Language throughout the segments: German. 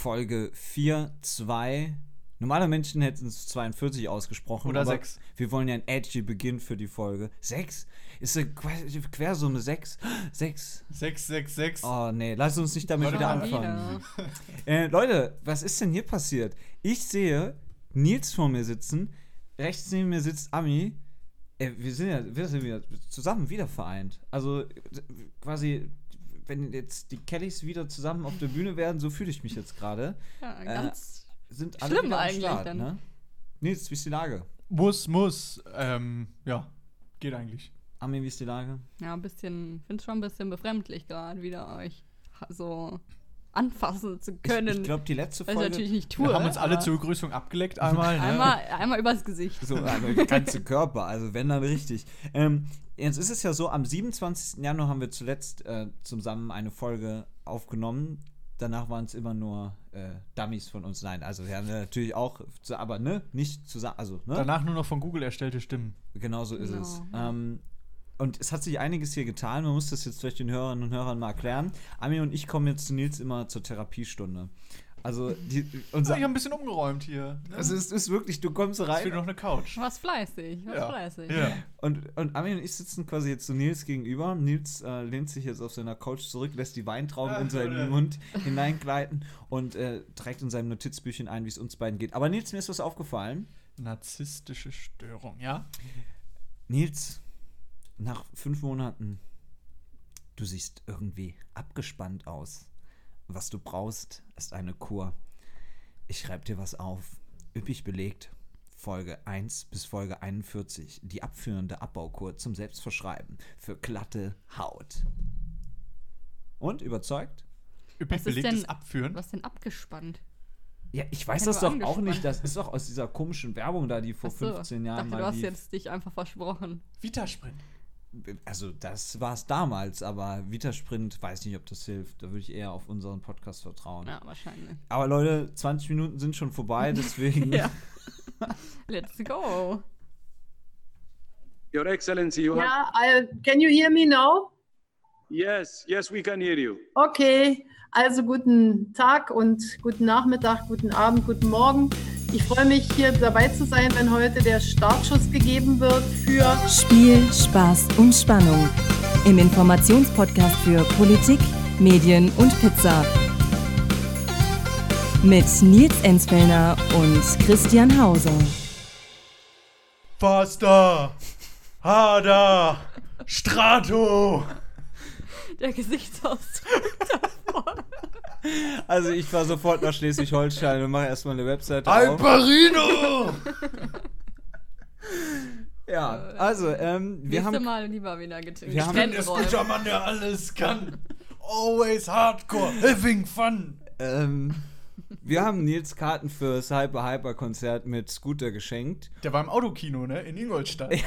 Folge 4, 2. Normale Menschen hätten es 42 ausgesprochen. Oder aber sechs. Wir wollen ja einen edgy Beginn für die Folge. 6? Ist eine Qu- Quersumme 6? 6. 666. Oh nee, lass uns nicht damit wieder anfangen. Äh, Leute, was ist denn hier passiert? Ich sehe Nils vor mir sitzen, rechts neben mir sitzt Ami. Äh, wir sind ja wir sind wieder zusammen wieder vereint. Also äh, quasi, wenn jetzt die Kellys wieder zusammen auf der Bühne werden, so fühle ich mich jetzt gerade. Ja, Äh, ganz. Sind alle Schlimm eigentlich Start, dann. ne? Nils, wie ist die Lage? Muss, muss. Ähm, ja, geht eigentlich. Ami, wie ist die Lage? Ja, ein bisschen. Finde schon ein bisschen befremdlich gerade, wieder euch so anfassen zu können. Ich, ich glaube, die letzte was ich Folge. natürlich nicht tue. Wir haben uns alle zur Begrüßung abgeleckt einmal. Ne? Einmal, einmal übers Gesicht. So, also der ganze Körper, also wenn dann richtig. Ähm, jetzt ist es ja so, am 27. Januar haben wir zuletzt äh, zusammen eine Folge aufgenommen. Danach waren es immer nur äh, Dummies von uns. Nein, also wir haben natürlich auch, zu- aber ne, nicht zusammen, also ne, Danach nur noch von Google erstellte Stimmen. genau so ist Genau. es. Ähm, und es hat sich einiges hier getan. Man muss das jetzt vielleicht den Hörerinnen und Hörern mal erklären. Ami und ich kommen jetzt zu Nils immer zur Therapiestunde. Also die, unser, ich habe ein bisschen umgeräumt hier. Ne? also es ist wirklich, du kommst es rein fehlt noch eine Couch. Was fleißig, was Ja. fleißig. Ja. Und, und Armin und ich sitzen quasi jetzt zu Nils gegenüber. Nils äh, lehnt sich jetzt auf seiner Couch zurück, lässt die Weintrauben in Ach, seinen oder? Mund hineingleiten und äh, trägt in seinem Notizbüchchen ein, wie es uns beiden geht. Aber Nils, mir ist was aufgefallen. Narzisstische Störung, ja? Nils, nach fünf Monaten, du siehst irgendwie abgespannt aus. Was du brauchst, ist eine Kur. Ich schreibe dir was auf. Üppig belegt. Folge 1 bis Folge 41. Die abführende Abbaukur zum Selbstverschreiben für glatte Haut. Und überzeugt? Üppig Was ist belegtes denn- Abführen. Was denn abgespannt? Ja, ich weiß das doch auch nicht. Das ist doch aus dieser komischen Werbung da, die vor Ach so, 15 Jahren dachte, du mal hast lief. jetzt dich einfach versprochen. Vitasprint. Also, das war es damals, aber Vitasprint, weiß nicht, ob das hilft. Da würde ich eher auf unseren Podcast vertrauen. Ja, wahrscheinlich. Aber Leute, 20 Minuten sind schon vorbei, deswegen. Ja. Let's go. Your Excellency, you have. Yeah, I, can you hear me now? Yes, yes, we can hear you. Okay, also guten Tag und guten Nachmittag, guten Abend, guten Morgen. Ich freue mich, hier dabei zu sein, wenn heute der Startschuss gegeben wird für Spiel, Spaß und Spannung. Im Informationspodcast für Politik, Medien und Pizza. Mit Nils Enzfellner und Christian Hauser. Faster! Harder! Strato! Der Gesichtsausdruck davor. Also, ich war sofort nach Schleswig-Holstein und mache erstmal eine Webseite. Alparino! Ja, also, ähm, wir Nächste haben. Mal lieber wieder haben- Ich bin der Scootermann, der alles kann. Always hardcore, having fun. Ähm, wir haben Nils Karten fürs Hyper Hyper Konzert mit Scooter geschenkt. Der war im Autokino, ne? In Ingolstadt.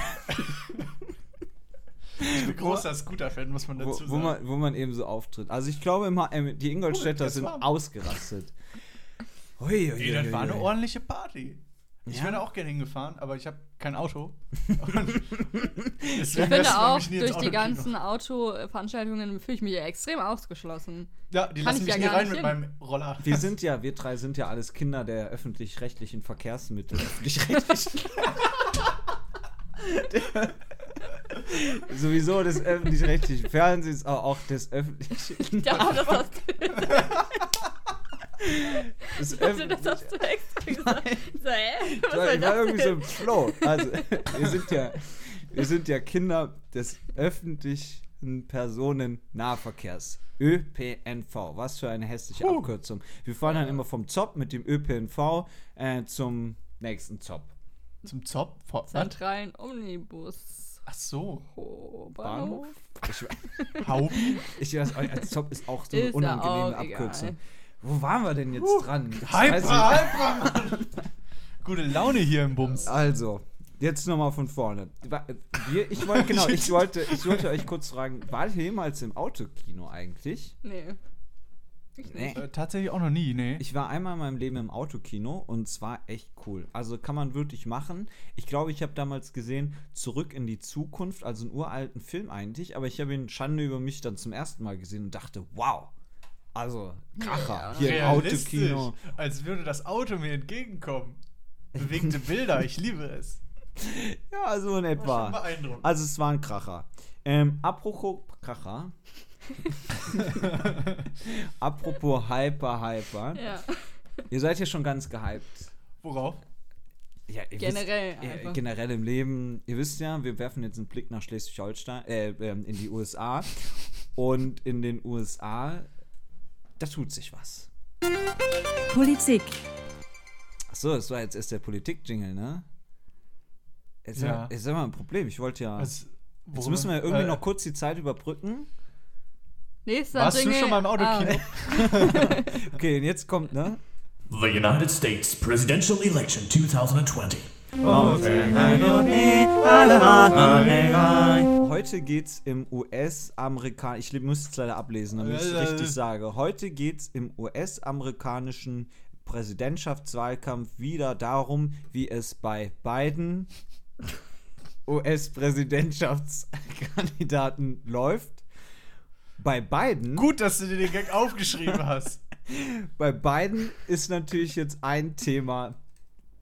ich bin großer Scooter-Fan, muss man Wo, dazu wo, sagen. man, wo man eben so auftritt. Also ich glaube, immer, ähm, die Ingolstädter sind ausgerastet. Hui, hui, Ey, das war eine ordentliche Party. Ich Ja? wäre auch gerne hingefahren, aber ich habe kein Auto. Ich finde auch, durch die ganzen Autoveranstaltungen fühle ich mich ja extrem ausgeschlossen. Ja, die kann lassen ich mich ja nie rein nicht mit hin. meinem Roller. Wir sind ja, wir drei sind ja alles Kinder der öffentlich-rechtlichen Verkehrsmittel. Öffentlich-rechtlichen. Der- Sowieso des öffentlich-rechtlichen Fernsehens, aber auch des öffentlichen. Ja, das hast du, das, das öffentlich- hast du extra gesagt. So, hä? Was Ich war, soll ich war das irgendwie so denn? im Flow. Also, wir sind ja, wir sind ja Kinder des öffentlichen Personennahverkehrs. ÖPNV. Was für eine hässliche Puh. Abkürzung. Wir fahren dann immer vom Zop mit dem ÖPNV äh, zum nächsten Zop. Zum Zop? Zentralen Omnibus. Ach so. Oh, Bahnhof? Bahnhof. Ich, Haubi? ich weiß, als Zop ist auch so eine Ist unangenehme Abkürzung. egal. Wo waren wir denn jetzt dran? Hyper, hyper, Mann. Gute Laune hier im Bums. Also, jetzt nochmal von vorne. Wir, ich wollte, genau, ich wollte, ich wollte euch kurz fragen, war ihr jemals im Autokino eigentlich? Nee. Nee. Äh, tatsächlich auch noch nie, nee. Ich war einmal in meinem Leben im Autokino und es war echt cool. Also kann man wirklich machen. Ich glaube, ich habe damals gesehen Zurück in die Zukunft, also einen uralten Film eigentlich, aber ich habe ihn Schande über mich dann zum ersten Mal gesehen und dachte, wow, Also, Kracher. Ja. Hier im Autokino. Als würde das Auto mir entgegenkommen. Bewegte Bilder, ich liebe es. Ja, so in War schon etwa. beeindruckend. Also, es war ein Kracher. Ähm, apropos Kracher. apropos Hyper, Hyper. Ja. Ihr seid ja schon ganz gehypt. Worauf? Ja, Generell wisst, einfach. generell im Leben. Ihr wisst ja, wir werfen jetzt einen Blick nach Schleswig-Holstein, äh, ähm, in die USA. Und in den USA, da tut sich was. Politik. Achso, das war jetzt erst der Politik-Jingle, ne? Jetzt, Ja. ja. jetzt haben wir ein Problem. Ich wollte ja. Was, jetzt worüber- müssen wir irgendwie äh, noch kurz die Zeit überbrücken. Nächster Warst Jingle. du schon mal im Autokino? Ah, Okay, und jetzt kommt, ne? The United States presidential election 2020. Heute geht's im US-Amerikanischen, ich muss es leider ablesen, damit ich es richtig sage. Heute geht's im US-amerikanischen Präsidentschaftswahlkampf wieder darum, wie es bei beiden US-Präsidentschaftskandidaten läuft. Bei beiden, Gut, dass du dir den Gag aufgeschrieben hast. bei beiden ist natürlich jetzt ein Thema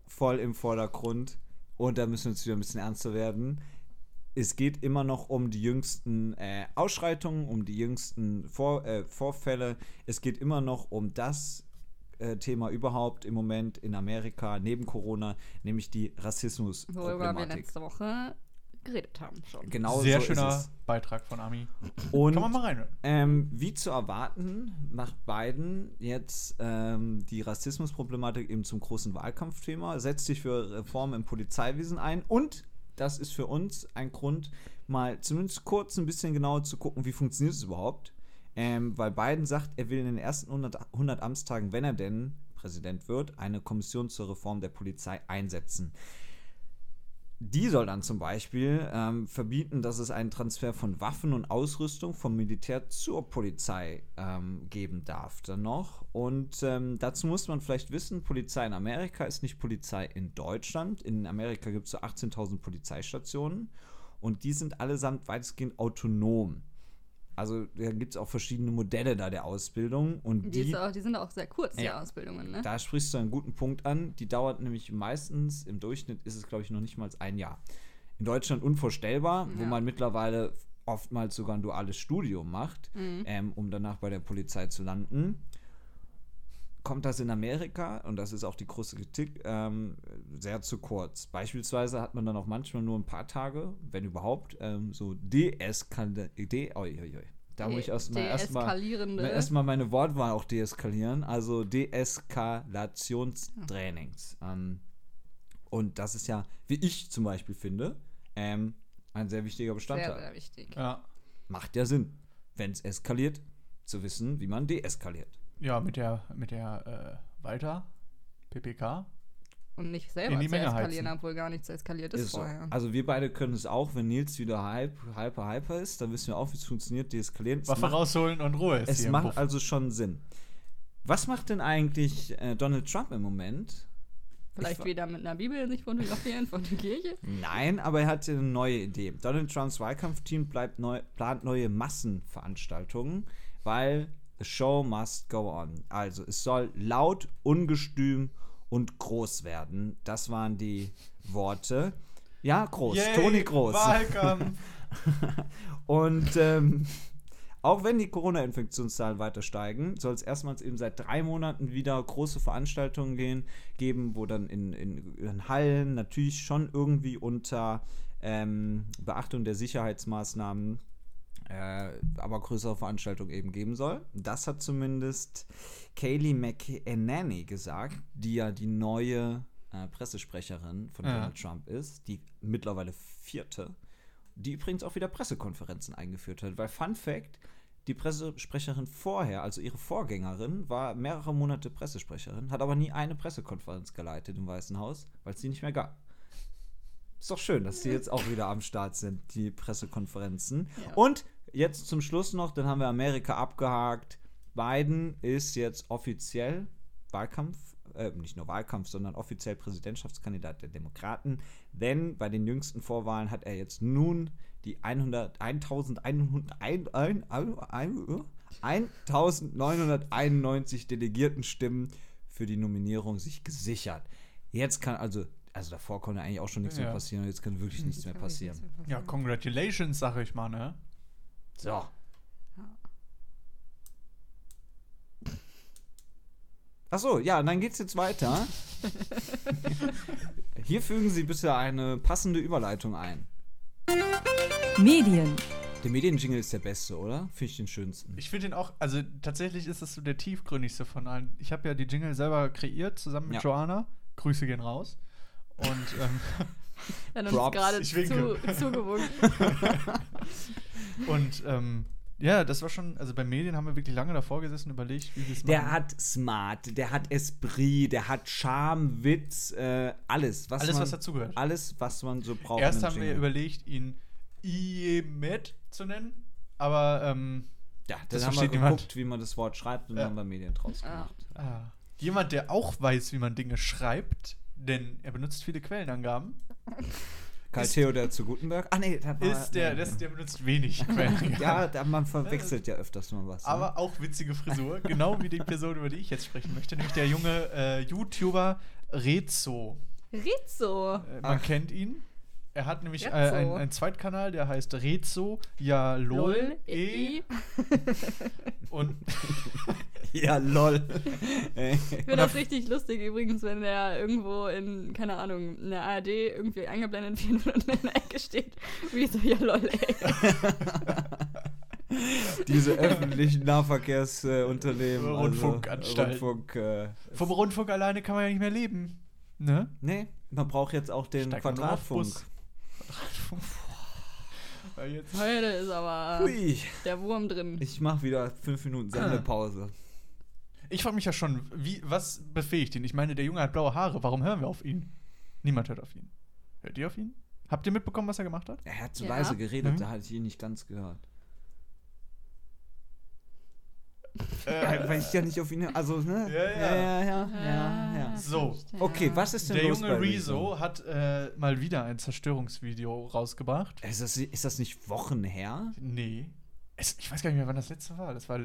voll im Vordergrund und da müssen wir jetzt wieder ein bisschen ernster werden. Es geht immer noch um die jüngsten äh, Ausschreitungen, um die jüngsten Vor äh, Vorfälle. Es geht immer noch um das äh, Thema überhaupt im Moment in Amerika neben Corona, nämlich die worüber wir letzte Woche geredet haben schon. Genau Sehr so schöner ist es. Beitrag von Ami. Und Kann man mal reinhören. Ähm, wie zu erwarten, macht Biden jetzt ähm, die Rassismusproblematik eben zum großen Wahlkampfthema, setzt sich für Reformen im Polizeiwesen ein und das ist für uns ein Grund, mal zumindest kurz ein bisschen genauer zu gucken, wie funktioniert es überhaupt. Ähm, weil Biden sagt, er will in den ersten 100, 100 Amtstagen, wenn er denn Präsident wird, eine Kommission zur Reform der Polizei einsetzen. Die soll dann zum Beispiel ähm, verbieten, dass es einen Transfer von Waffen und Ausrüstung vom Militär zur Polizei ähm, geben darf dann noch. Und ähm, dazu muss man vielleicht wissen, Polizei in Amerika ist nicht Polizei in Deutschland. In Amerika gibt es so 18.000 Polizeistationen und die sind allesamt weitestgehend autonom. Also da gibt es auch verschiedene Modelle da der Ausbildung und Die, die, auch, die sind auch sehr kurz, die Ja. Ausbildungen, ne? da sprichst du einen guten Punkt an. Die dauert nämlich meistens, im Durchschnitt ist es, glaube ich, noch nicht mal ein Jahr. In Deutschland unvorstellbar, wo Ja. man mittlerweile oftmals sogar ein duales Studium macht, Mhm. ähm, um danach bei der Polizei zu landen. Kommt das in Amerika, und das ist auch die große Kritik, ähm, sehr zu kurz. Beispielsweise hat man dann auch manchmal nur ein paar Tage, wenn überhaupt, ähm, so deeskaliert. De oi, oi, oi. Da muss ich erstmal erstmal Deeskalierende. erstmal meine Wortwahl auch deeskalieren, also Deeskalationstrainings. Ähm, und das ist ja, wie ich zum Beispiel finde, ähm, ein sehr wichtiger Bestandteil. sehr, sehr wichtig. Ja. Macht ja Sinn, wenn es eskaliert, zu wissen, wie man deeskaliert. Ja, mit der, mit der äh, Walter, PPK. Und nicht selber zu eskalieren, heizen. obwohl gar nichts eskaliert ist, Ist so. vorher. Also wir beide können es auch, wenn Nils wieder hype, hyper, hyper ist, dann wissen wir auch, wie es funktioniert, deeskalieren. Es Waffe macht- rausholen und Ruhe ist Es macht also schon Sinn. Was macht denn eigentlich äh, Donald Trump im Moment? Vielleicht Ich- wieder mit einer Bibel sich fotografieren von der Kirche. Nein, aber er hat eine neue Idee. Donald Trumps Wahlkampfteam bleibt neu, plant neue Massenveranstaltungen, weil the show must go on. Also es soll laut, ungestüm und groß werden. Das waren die Worte. Ja, groß. Yay, Toni Groß. Wahlkampf. Und ähm, auch wenn die Corona-Infektionszahlen weiter steigen, soll es erstmals eben seit drei Monaten wieder große Veranstaltungen gehen, geben, wo dann in, in, in Hallen natürlich schon irgendwie unter ähm, Beachtung der Sicherheitsmaßnahmen äh, aber größere Veranstaltungen eben geben soll. Das hat zumindest Kayleigh McEnany gesagt, die ja die neue äh, Pressesprecherin von Ja. Donald Trump ist, die mittlerweile vierte die übrigens auch wieder Pressekonferenzen eingeführt hat. Weil Fun Fact, die Pressesprecherin vorher, also ihre Vorgängerin, war mehrere Monate Pressesprecherin, hat aber nie eine Pressekonferenz geleitet im Weißen Haus, weil es die nicht mehr gab. Ist doch schön, dass die jetzt auch wieder am Start sind, die Pressekonferenzen. Ja. Und jetzt zum Schluss noch, dann haben wir Amerika abgehakt. Biden ist jetzt offiziell Wahlkampf, äh, nicht nur Wahlkampf, sondern offiziell Präsidentschaftskandidat der Demokraten. Denn bei den jüngsten Vorwahlen hat er jetzt nun die 100, 1100, ein- ein- ein- 1991 Delegiertenstimmen für die Nominierung sich gesichert. Jetzt kann also, also davor konnte eigentlich auch schon nichts Ja. mehr passieren, jetzt kann wirklich nichts mehr passieren. Ja, congratulations, sag ich mal, ne? So. Ach so, ja, dann geht's jetzt weiter. Hier fügen Sie bitte eine passende Überleitung ein. Medien, Der Medienjingle ist der beste, oder? Finde ich den schönsten. Ich finde den auch, also tatsächlich ist das so der tiefgründigste von allen. Ich habe ja die Jingle selber kreiert, zusammen mit Ja. Joanna. Grüße gehen raus. Und ähm, Dann uns gerade zu, zugewunken. Und ähm, ja, das war schon, also bei Medien haben wir wirklich lange davor gesessen und überlegt, wie wir es machen. Der hat Smart, der hat Esprit, der hat Charme, Witz, äh, alles. Was Alles, man, was dazugehört. Alles, was man so braucht. Erst haben wir Jingle. überlegt, ihn IEMED zu nennen, aber ähm, Ja, das dann haben wir versteht niemand. geguckt, wie man das Wort schreibt und Ja. dann haben wir Medien draus gemacht. ah, jemand, der auch weiß, wie man Dinge schreibt, denn er benutzt viele Quellenangaben, Karl Ist- Theodor zu Gutenberg. Ah, nee, das war, ist der, nee, das, nee. der benutzt wenig Quellenangaben. Ja, da, man verwechselt ja öfters mal was. Aber ne? auch witzige Frisur, genau wie die Person, über die ich jetzt sprechen möchte, nämlich der junge äh, YouTuber Rezo. Rizzo. Äh, man kennt ihn. Er hat nämlich äh, einen, einen Zweitkanal, der heißt Rezo, ja lol, Lol. e. E. Und Ja, lol. Ich finde das richtig lustig übrigens, wenn der irgendwo in, keine Ahnung, in der ARD irgendwie eingeblendet wird und in der Ecke steht. Wie so, ja lol, ey. Diese öffentlichen Nahverkehrsunternehmen. also Rundfunkanstalten. Rundfunk. Äh, vom Rundfunk alleine kann man ja nicht mehr leben. Ne? nee, man braucht jetzt auch den Steigt Quadratfunk. Jetzt. Heute ist aber Hui. der Wurm drin. Ich mach wieder fünf Minuten Sendepause. Ich frage mich ja schon, wie, was befähigt ihn? Ich meine, der Junge hat blaue Haare. Warum hören wir auf ihn? Niemand hört auf ihn. Hört ihr auf ihn? Habt ihr mitbekommen, was er gemacht hat? Er hat zu Ja. leise geredet, Mhm. da hatte ich ihn nicht ganz gehört. Äh, Weil ich ja nicht auf ihn. Also, ne? Ja, ja. ja, ja, ja, ja. so. Okay, was ist denn Der los junge bei Rezo hat äh, mal wieder ein Zerstörungsvideo rausgebracht. Ist das, ist das nicht Wochen her? Nee. Es, ich weiß gar nicht mehr, wann das letzte war. Das war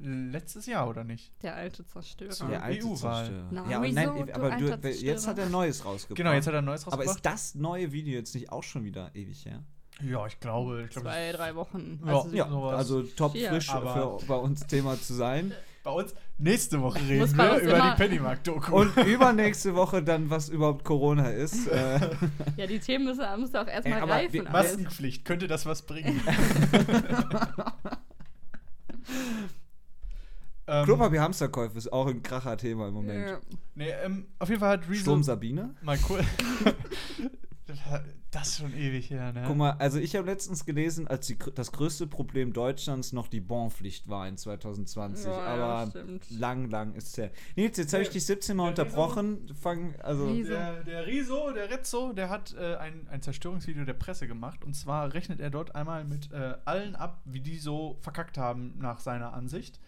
letztes Jahr, oder nicht? Der alte Zerstörer. So. Der alte EU-Wahl. Ja, und nein, du aber du, jetzt hat er Neues rausgebracht. Genau, jetzt hat er ein neues Aber rausgebracht. ist das neue Video jetzt nicht auch schon wieder ewig her? Ja, ich glaube. Ich glaube Zwei, drei Wochen. Ja. Also, Ja, sowas. also top Vier. frisch Aber- für bei uns Thema zu sein. Bei uns nächste Woche reden wir über die Pennymark-Doku. Und übernächste Woche dann, was überhaupt Corona ist. Äh, Ja, die Themen müssen, müssen auch erstmal reifen. wir-. Maskenpflicht, könnte das was bringen? ähm, Klopapier Hamsterkäufe ist auch ein Kracher-Thema im Moment. Ja. nee, ähm, auf jeden Fall hat Rezo Sturm Sabine? mal cool. das ist schon ewig her, ne? Guck mal, also ich habe letztens gelesen, als die, das größte Problem Deutschlands noch die Bonpflicht war in 2020. Ja, ja, aber stimmt. lang, lang ist es her. Nils, jetzt habe ich dich 17 Mal Der unterbrochen. Fang, also. Riese. Der, der Riso, der Rezzo, der hat äh, ein, ein Zerstörungsvideo der Presse gemacht. Und zwar rechnet er dort einmal mit äh, allen ab, wie die so verkackt haben, nach seiner Ansicht.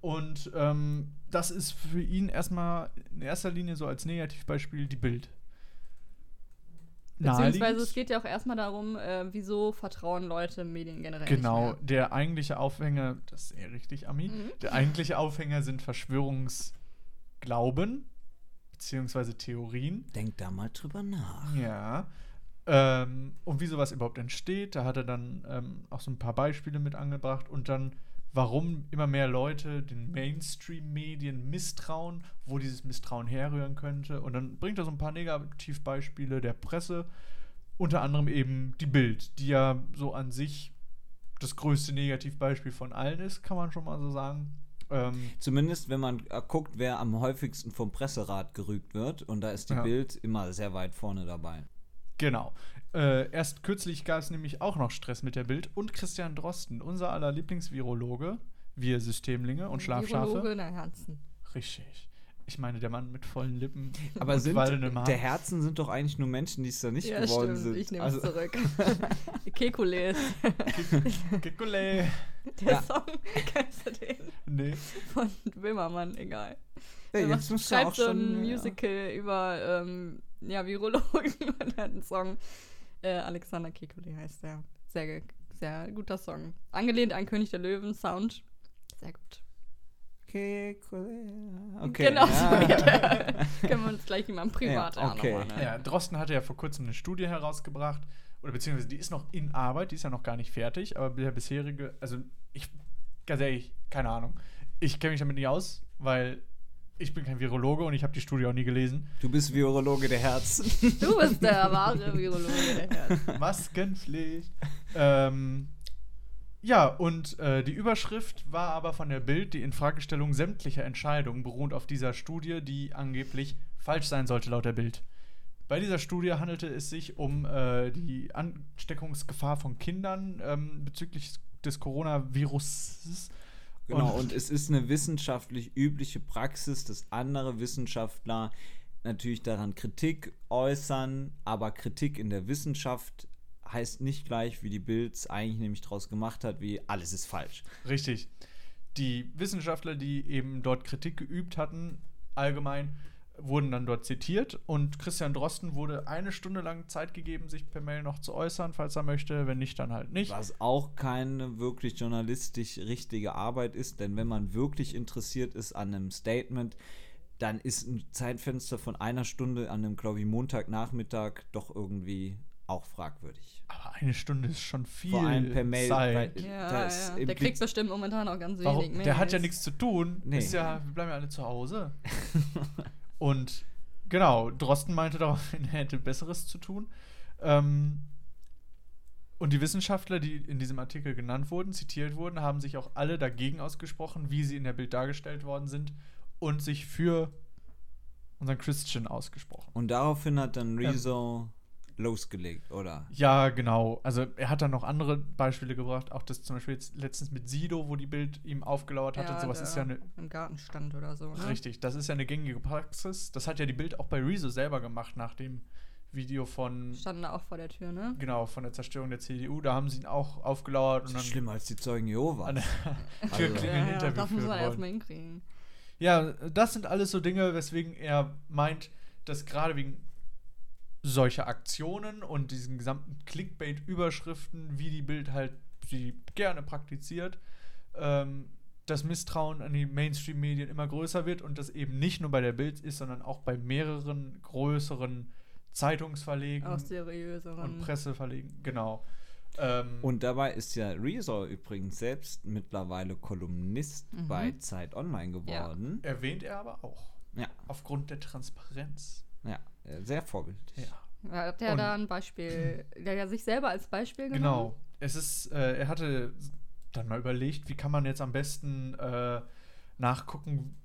Und ähm, das ist für ihn erstmal in erster Linie so als Negativbeispiel die Bild. Beziehungsweise es geht ja auch erstmal darum, äh, wieso vertrauen Leute Medien generell Genau, nicht der eigentliche Aufhänger, das ist eher richtig, Ami. Mhm. Der eigentliche Aufhänger sind Verschwörungsglauben, beziehungsweise Theorien. Denk da mal drüber nach. Ja. Ähm, und wie sowas überhaupt entsteht, da hat er dann ähm, auch so ein paar Beispiele mit angebracht und dann, warum immer mehr Leute den Mainstream-Medien misstrauen, wo dieses Misstrauen herrühren könnte. Und dann bringt er so ein paar Negativbeispiele der Presse, unter anderem eben die Bild, die ja so an sich das größte Negativbeispiel von allen ist, kann man schon mal so sagen. Ähm, Zumindest, wenn man äh, guckt, wer am häufigsten vom Presserat gerügt wird. Und da ist die Ja. Bild immer sehr weit vorne dabei. Genau. Äh, erst kürzlich gab es nämlich auch noch Stress mit der Bild und Christian Drosten, unser aller Lieblingsvirologe, wir Systemlinge und Schlafschafe. Virologe der Herzen. Richtig. Ich meine, der Mann mit vollen Lippen Aber und sind, der Herzen sind doch eigentlich nur Menschen, die es da nicht ja, geworden stimmt. sind. Ich nehme Also- es zurück. Kekulé ist Kekulé. der Ja. Song. Kennst du den? Nee. Von Böhmermann, egal. Ja, Er jetzt macht- schreibt auch so ein schon, ja. Musical über ähm, ja, Virologen und hat einen Song. Äh, Alexander Kekulé heißt der. Sehr, sehr guter Song. Angelehnt an König der Löwen, Sound. Sehr gut. Okay, genau, ja. so. Können wir uns gleich jemand privat Ja, auch okay. nochmal, ne? Ja, Drosten hatte ja vor kurzem eine Studie herausgebracht, oder beziehungsweise die ist noch in Arbeit, die ist ja noch gar nicht fertig, aber der bisherige, also ich, ganz ehrlich, keine Ahnung. Ich kenne mich damit nicht aus, weil ich bin kein Virologe und ich habe die Studie auch nie gelesen. Du bist Virologe der Herzen. Du bist der wahre Virologe der Herz. Maskenpflicht. ähm, ja, und äh, die Überschrift war aber von der Bild, die Infragestellung sämtlicher Entscheidungen beruht auf dieser Studie, die angeblich falsch sein sollte laut der Bild. Bei dieser Studie handelte es sich um äh, die Ansteckungsgefahr von Kindern ähm, bezüglich des Coronavirus. Genau, und es ist eine wissenschaftlich übliche Praxis, dass andere Wissenschaftler natürlich daran Kritik äußern, aber Kritik in der Wissenschaft heißt nicht gleich, wie die Bilds eigentlich nämlich draus gemacht hat, wie alles ist falsch. Richtig. Die Wissenschaftler, die eben dort Kritik geübt hatten, allgemein, wurden dann dort zitiert und Christian Drosten wurde eine Stunde lang Zeit gegeben, sich per Mail noch zu äußern, falls er möchte, wenn nicht, dann halt nicht. Was auch keine wirklich journalistisch richtige Arbeit ist, denn wenn man wirklich interessiert ist an einem Statement, dann ist ein Zeitfenster von einer Stunde an einem, glaube ich, Montagnachmittag doch irgendwie auch fragwürdig. Aber eine Stunde ist schon viel Vor allem per Mail. Zeit. weil Ja, das ja. Der kriegt bestimmt momentan auch ganz Warum? wenig Mails. Der hat ja nichts zu tun. Nee. Ist ja, wir bleiben ja alle zu Hause. und genau, Drosten meinte daraufhin, er hätte Besseres zu tun. Ähm, und die Wissenschaftler, die in diesem Artikel genannt wurden, zitiert wurden, haben sich auch alle dagegen ausgesprochen, wie sie in der Bild dargestellt worden sind und sich für unseren Christian ausgesprochen. Und daraufhin hat dann Rezo losgelegt, oder? Ja, genau. Also er hat dann noch andere Beispiele gebracht, auch das zum Beispiel jetzt letztens mit Sido, wo die Bild ihm aufgelauert hat und sowas ist ja eine Im Gartenstand oder so. Ne? Richtig, das ist ja eine gängige Praxis. Das hat ja die Bild auch bei Rezo selber gemacht nach dem Video von Standen da auch vor der Tür, ne? genau von der Zerstörung der CDU. Da haben sie ihn auch aufgelauert und Das dann ist schlimmer als die Zeugen Jehovas. an der Also- klingeln Ja, ja, Interview das muss man erstmal hinkriegen. Ja, das sind alles so Dinge, weswegen er meint, dass gerade wegen solcher Aktionen und diesen gesamten Clickbait-Überschriften, wie die Bild halt sie gerne praktiziert, ähm, das Misstrauen an die Mainstream-Medien immer größer wird und das eben nicht nur bei der Bild ist, sondern auch bei mehreren größeren Zeitungsverlegen Auch seriöseren. und Presseverlegen. Genau. Ähm, Und dabei ist ja Rezo übrigens selbst mittlerweile Kolumnist Mhm. bei Zeit Online geworden. erwähnt er aber auch. Ja, Aufgrund der Transparenz. ja, sehr vorbildlich. Ja. Hat Und- da ein Beispiel, der hat ja sich selber als Beispiel genommen? Genau. Es ist, äh, er hatte dann mal überlegt, wie kann man jetzt am besten äh, nachgucken,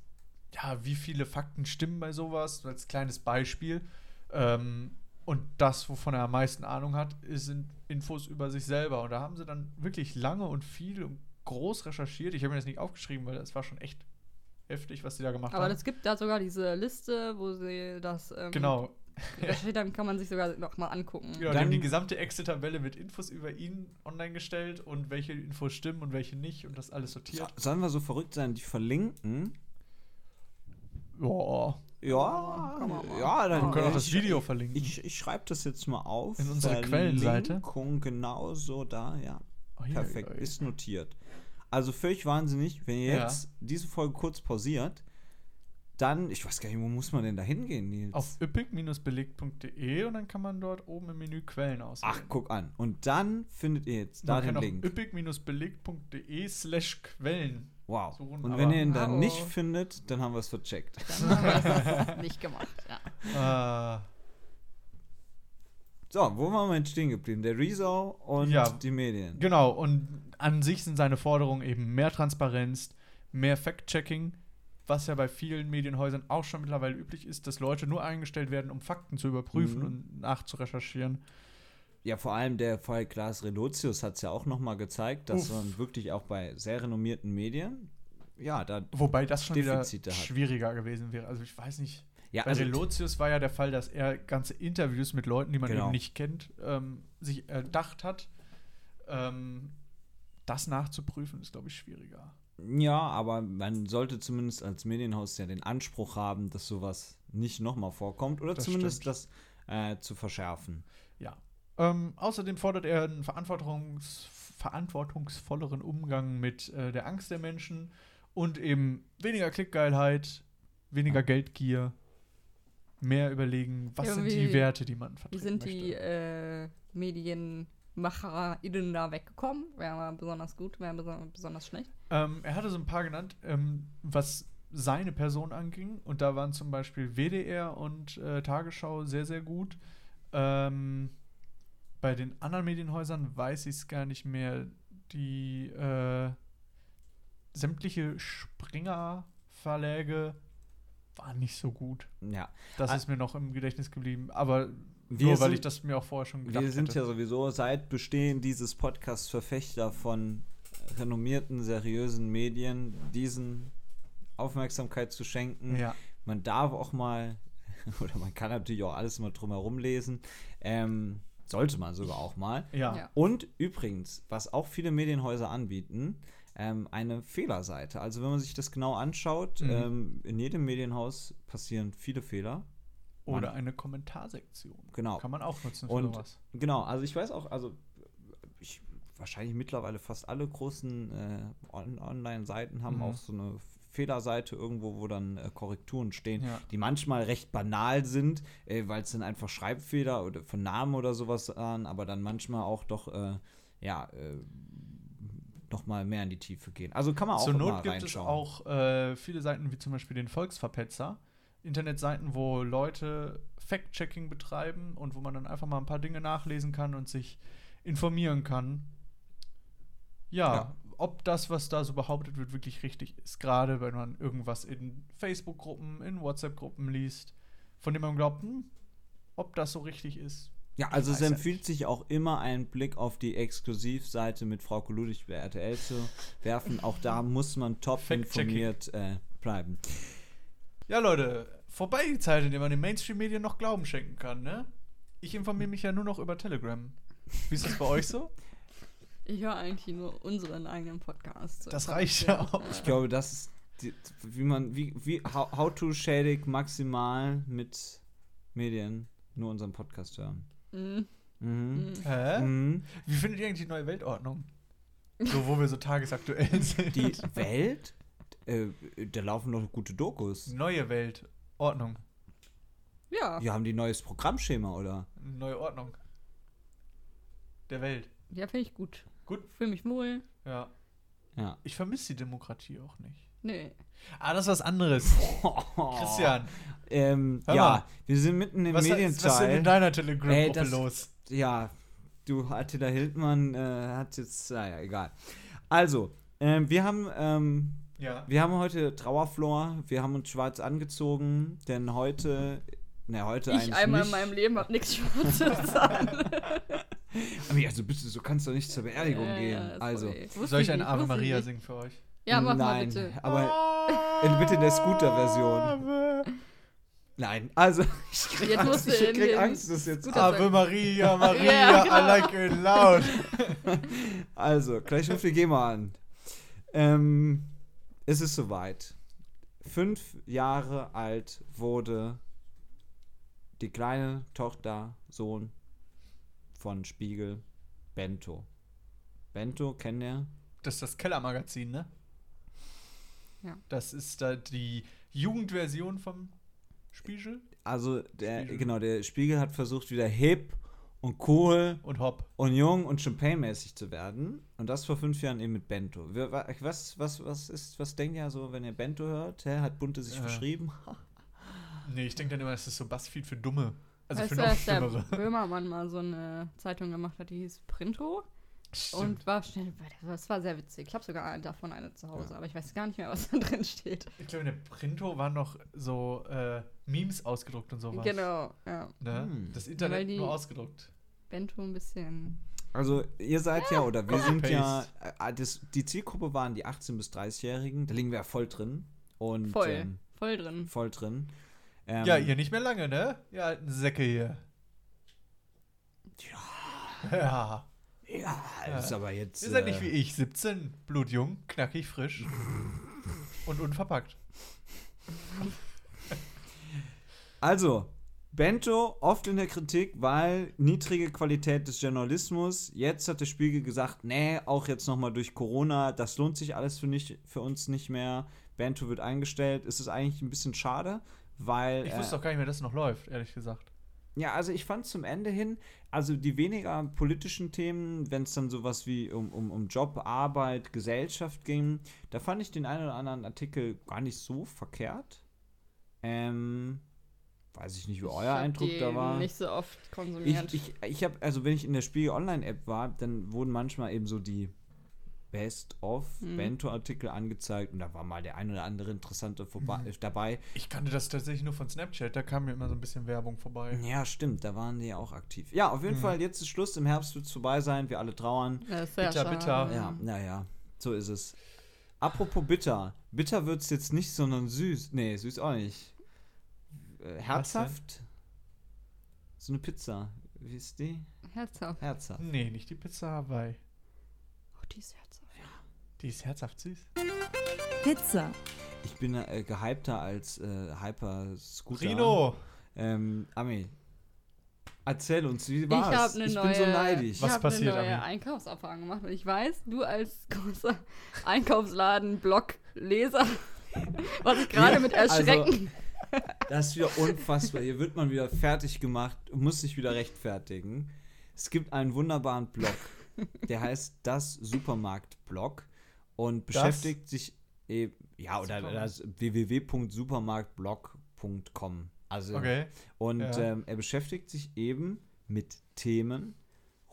ja, wie viele Fakten stimmen bei sowas, als kleines Beispiel. Ähm, und das, wovon er am meisten Ahnung hat, ist- sind Infos über sich selber. Und da haben sie dann wirklich lange und viel und groß recherchiert. Ich habe mir das nicht aufgeschrieben, weil das war schon echt heftig, was sie da gemacht Aber haben. es gibt da sogar diese Liste, wo sie das ähm, genau. haben, kann man sich sogar noch mal angucken. Genau, die haben Dann- die gesamte Excel-Tabelle mit Infos über ihn online gestellt und welche Infos stimmen und welche nicht und das alles So, sortiert. sollen wir so verrückt sein, die verlinken? Ja. Ja, ja, dann Wir können auch das Video verlinken. Ich, ich schreibe das jetzt mal auf. In unsere Quellenseite. Verlinkung Genau so da, ja. Oh, hier, Perfekt, hier, hier. ist notiert. Also völlig wahnsinnig, wenn ihr Ja. jetzt diese Folge kurz pausiert, dann, ich weiß gar nicht, wo muss man denn da hingehen, Nils? Auf üppig-belegt.de und dann kann man dort oben im Menü Quellen auswählen. Ach, guck an. Und dann findet ihr jetzt da man den kann auf Link. üppig-belegt.de slash Quellen. Wow. suchen, Und wenn ihr ihn dann Wow. nicht findet, dann haben wir es vercheckt. Dann haben wir das nicht gemacht. Ja. Äh, So, wo waren wir jetzt stehen geblieben? Der Rezo und Ja. die Medien. genau, und an sich sind seine Forderungen eben mehr Transparenz, mehr Fact-Checking, was ja bei vielen Medienhäusern auch schon mittlerweile üblich ist, dass Leute nur eingestellt werden, um Fakten zu überprüfen Mhm. und nachzurecherchieren. Ja, vor allem der Fall Klaas Relotius hat es ja auch nochmal gezeigt, dass Uff. man wirklich auch bei sehr renommierten Medien, ja, da, Wobei das schon Defizite wieder hat. schwieriger gewesen wäre. Also ich weiß nicht. Ja, Bei also, Relotius war ja der Fall, dass er ganze Interviews mit Leuten, die man Genau. eben nicht kennt, ähm, sich erdacht hat. Ähm, das nachzuprüfen ist, glaube ich, schwieriger. ja, aber man sollte zumindest als Medienhaus ja den Anspruch haben, dass sowas nicht nochmal vorkommt oder Das zumindest stimmt. das äh, zu verschärfen. Ja. Ähm, außerdem fordert er einen verantwortungs verantwortungsvolleren Umgang mit äh, der Angst der Menschen Und eben weniger Klickgeilheit, weniger Geldgier, mehr überlegen, was sind die Werte, die man Wie vertreten sind möchte. die äh, MedienmacherInnen da weggekommen? Wer war besonders gut, wer beson besonders schlecht? Ähm, er hatte so ein paar genannt, ähm, was seine Person anging. Und da waren zum Beispiel WDR und äh, Tagesschau sehr, sehr gut. Ähm, bei den anderen Medienhäusern weiß ich es gar nicht mehr. Die äh, sämtliche Springer-Verläge waren nicht so gut. Ja. Das Ah. ist mir noch im Gedächtnis geblieben. Aber Wir nur weil sind- ich das mir auch vorher schon gedacht Wir sind hätte. ja sowieso seit Bestehen dieses Podcasts Verfechter von renommierten, seriösen Medien, diesen Aufmerksamkeit zu schenken. ja. Man darf auch mal, oder man kann natürlich auch alles mal drumherum lesen, ähm, sollte man sogar auch mal. Ja. Ja. Und übrigens, was auch viele Medienhäuser anbieten, ähm, eine Fehlerseite. Also wenn man sich das genau anschaut, Mhm. ähm, in jedem Medienhaus passieren viele Fehler. Oder Man- eine Kommentarsektion. Genau. Kann man auch nutzen für Und sowas. genau, also ich weiß auch, also ich wahrscheinlich mittlerweile fast alle großen äh, On Online-Seiten haben Mhm. auch so eine Fehlerseite irgendwo, wo dann äh, Korrekturen stehen, Ja. die manchmal recht banal sind, äh, weil es dann einfach Schreibfehler oder von Namen oder sowas waren, aber dann manchmal auch doch äh, ja äh, noch mal mehr in die Tiefe gehen. Also kann man auch Zur Not gibt es auch äh, viele Seiten wie zum Beispiel den Volksverpetzer. Internetseiten, wo Leute Fact-Checking betreiben und wo man dann einfach mal ein paar Dinge nachlesen kann und sich informieren kann. Ja, Ja. ob das, was da so behauptet wird, wirklich richtig ist. Gerade wenn man irgendwas in Facebook-Gruppen, in WhatsApp-Gruppen liest, von dem man glaubt, hm, ob das so richtig ist. Ja, also es empfiehlt sich auch immer einen Blick auf die Exklusivseite mit Frau Ludwig bei RTL zu werfen. Auch da muss man top informiert äh, bleiben. Ja, Leute, vorbei die Zeit, in der man den Mainstream-Medien noch Glauben schenken kann, ne? Ich informiere mich ja nur noch über Telegram. Wie ist das bei euch so? Ich höre eigentlich nur unseren eigenen Podcast. Das reicht ja auch. Ich glaube, das ist, die, wie man, wie, wie, how, how to schädig maximal mit Medien nur unseren Podcast hören. Mhm. Mhm. Mhm. Hä? Mhm. Wie findet ihr eigentlich die neue Weltordnung? So, wo wir so tagesaktuell sind. Die Welt, äh, da laufen noch gute Dokus. neue Weltordnung. Ja. Die haben die neues Programmschema, oder? Neue Ordnung. Der Welt. Ja, finde ich gut. Gut. Fühle mich wohl. Ja. Ja. Ich vermisse die Demokratie auch nicht. Nee. Ah, das ist was anderes. Christian, Ähm, Hör ja, mal. wir sind mitten im was, was ist denn in Medienteil. deiner Telegram-Gruppe los? Ja, du, Attila Hildmann äh, hat jetzt, naja, egal. Also, ähm, wir haben, ähm, Ja. wir haben heute Trauerflor, wir haben uns schwarz angezogen, denn heute, ne, heute Ich eigentlich einmal nicht. in meinem Leben habe nichts Schwarzes an. Aber ja, also bitte, so kannst du nicht zur Beerdigung Ja, gehen. ja, also, okay. Soll ich eine Ave Maria nicht. singen für euch? Ja, mach mal nein, bitte. aber in, bitte in der Scooter-Version. Nein, also, ich krieg Jetzt Angst, du ich krieg Angst, das jetzt Scooter- Ave Maria, Maria, Ja, genau. I like it loud. Also, gleich ruft die GEMA an. Ähm, es ist soweit. Fünf Jahre alt wurde die kleine Tochter, Sohn von Spiegel, Bento. Bento, kennt ihr? Das ist das Kellermagazin, ne? Ja. Das ist da die Jugendversion vom Spiegel Also, der, Spiegel. genau, der Spiegel hat versucht, wieder hip und cool und Hopp. und jung und Champagne-mäßig zu werden. Und das vor fünf Jahren eben mit Bento. Was, was, was ist, was denkt ihr so, wenn ihr Bento hört? Hä? Hat Bunte sich Äh, verschrieben? Nee, ich denke dann immer, das ist so Buzzfeed für Dumme. Also weißt du, dass der. Böhmermann mal so eine Zeitung gemacht hat, die hieß Printo und war schnell, das war sehr witzig. Ich habe sogar davon eine zu Hause, aber ich weiß gar nicht mehr, was da drin steht. Ich glaube, in der Printo waren noch so äh, Memes ausgedruckt und sowas. Genau, ja. Ne? Hm. Das Internet die- nur ausgedruckt. Bento ein bisschen. Also, ihr seid ja, oder wir sind ja, äh, das, die Zielgruppe waren die 18- bis 30-Jährigen. Da liegen wir ja voll drin. Und, Voll. Ähm, Voll drin. voll drin. Ähm, Ja, ihr nicht mehr lange, ne? Ihr alten Säcke hier. Ja. Ja. Ja, das ist aber jetzt. Ihr seid äh, nicht wie ich, 17, blutjung, knackig, frisch und unverpackt. Also, Bento oft in der Kritik, weil niedrige Qualität des Journalismus. Jetzt hat der Spiegel gesagt, nee, auch jetzt nochmal durch Corona, das lohnt sich alles für, nicht, für uns nicht mehr. Bento wird eingestellt. Ist es eigentlich ein bisschen schade, weil. Ich äh, wusste auch gar nicht mehr, dass es noch läuft, ehrlich gesagt. Ja, also ich fand zum Ende hin, also die weniger politischen Themen, wenn es dann sowas wie um, um, um Job, Arbeit, Gesellschaft ging, da fand ich den einen oder anderen Artikel gar nicht so verkehrt. Ähm, weiß ich nicht, wie euer ich Eindruck da war. nicht so oft Ich, konsumiert. ich, ich habe, also wenn ich in der Spiegel Online-App war, dann wurden manchmal eben so die Best-of Mhm. Bento-Artikel angezeigt und da war mal der ein oder andere interessante vorbei, Mhm. dabei. Ich kannte das tatsächlich nur von Snapchat, da kam mir immer so ein bisschen Werbung vorbei. Ja, stimmt, da waren die ja auch aktiv. Ja, auf jeden Mhm. Fall, jetzt ist Schluss, im Herbst wird es vorbei sein, wir alle trauern. das ist sehr bitter, schade. bitter. Ja, naja, so ist es. Apropos bitter. Bitter wird es jetzt nicht, sondern süß. Nee, süß auch nicht. Äh, herzhaft? So eine Pizza. Wie ist die? Herzhaft. Herzhaft. Nee, nicht die Pizza Hawaii. Oh, die ist herzhaft. Die ist herzhaft süß. Pizza. Ich bin äh, gehypter als äh, Hyper-Scooter. Rino! Ähm, Ami, erzähl uns, wie Ich war's? habe eine ich neue, bin so neidisch. Ich Was hab passiert, eine neue Ami? Einkaufserfahrung gemacht und ich weiß, du als großer Einkaufsladen-Blog-Leser, was ich gerade Ja, mit also- Erschrecken. Das ist wieder unfassbar. Hier wird man wieder fertig gemacht und muss sich wieder rechtfertigen. Es gibt einen wunderbaren Blog, der heißt das Supermarkt-Blog und beschäftigt sich eben, ja, oder Supermarkt. das www.supermarktblog.com. Also, Okay. und Ja. ähm, er beschäftigt sich eben mit Themen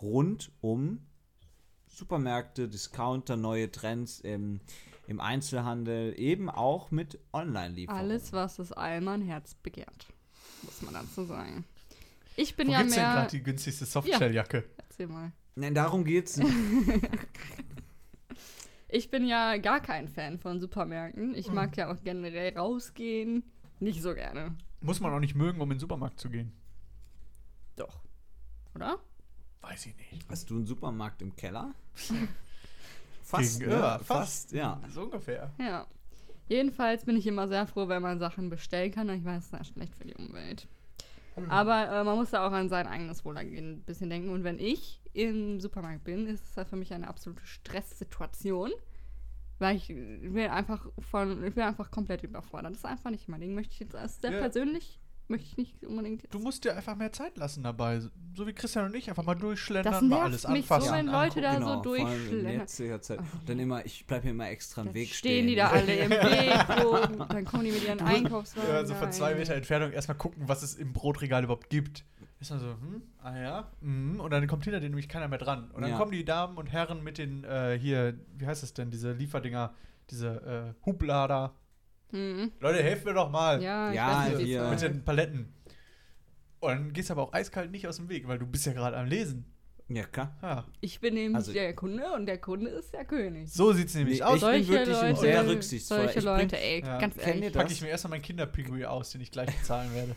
rund um Supermärkte, Discounter, neue Trends im, im Einzelhandel, eben auch mit Online-Lieferungen. Alles, was das Allmann Herz begehrt, muss man dazu sagen. Ich bin Wo ja gibt's denn mehr. gerade die günstigste Softshelljacke? Erzähl mal. Nein, darum geht's nicht. Ich bin ja gar kein Fan von Supermärkten. Hm. Ich mag ja auch generell rausgehen. Nicht so gerne. Muss man auch nicht mögen, um in den Supermarkt zu gehen. Doch. Oder? Weiß ich nicht. Hast du einen Supermarkt im Keller? Fast, Gegenüber, ne? Fast, ja. So ungefähr. Ja. Jedenfalls bin ich immer sehr froh, wenn man Sachen bestellen kann. Und ich weiß, das ist schlecht für die Umwelt. Aber äh, man muss da auch an sein eigenes Wohlergehen ein bisschen denken. Und wenn ich im Supermarkt bin, ist es halt für mich eine absolute Stresssituation. Weil ich will einfach von, ich will einfach komplett überfordert. Das ist einfach nicht mein Ding. Möchte ich jetzt als sehr Ja. persönlich, möchte ich nicht unbedingt jetzt. Du musst dir einfach mehr Zeit lassen dabei. So wie Christian und ich, einfach mal durchschlendern, Das mal nervt alles mich so, anfassen. wenn Leute da so Genau, in durchschlendern. Zeit. Dann immer, ich bleibe mir immer extra im Weg stehen stehen. die da alle im Weg rum. Dann kommen die mit ihren Einkaufswagen. Ja, also von zwei. Meter Entfernung erstmal gucken, was es im Brotregal überhaupt gibt. Ist dann so, hm, ah ja, mhm. und dann kommt hinter denen nämlich keiner mehr dran. Und dann Ja. kommen die Damen und Herren mit den, äh, hier, wie heißt das denn, diese Lieferdinger, diese äh, Hublader. Mhm. Leute, helft mir doch mal Ja, ich Ja, weiß es mit den Paletten. Und dann gehst du aber auch eiskalt nicht aus dem Weg, weil du bist ja gerade am Lesen. Ja, klar. Ja. Ich bin nämlich Also- der Kunde und der Kunde ist der König. So sieht's nämlich Nee, aus. ich bin wirklich Leute, sehr rücksichtsvoll. solche Ich Leute, ey, Ja. ganz ehrlich. packe ich mir erstmal meinen Kinderpinguin aus, den ich gleich bezahlen werde.